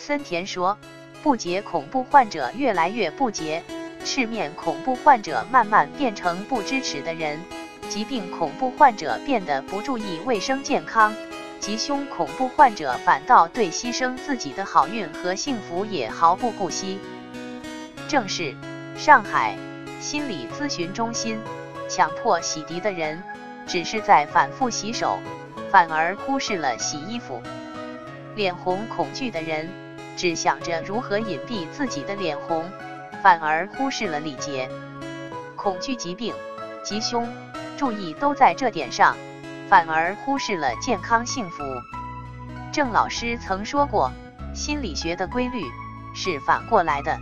森田说，不洁恐怖患者越来越不洁，赤面恐怖患者慢慢变成不支持的人，疾病恐怖患者变得不注意卫生健康，吉凶恐怖患者反倒对牺牲自己的好运和幸福也毫不顾惜。正是上海心理咨询中心强迫洗涤的人，只是在反复洗手，反而忽视了洗衣服。脸红恐惧的人，只想着如何隐蔽自己的脸红，反而忽视了礼节。恐惧疾病、吉凶，注意都在这点上，反而忽视了健康幸福。郑老师曾说过，心理学的规律是反过来的。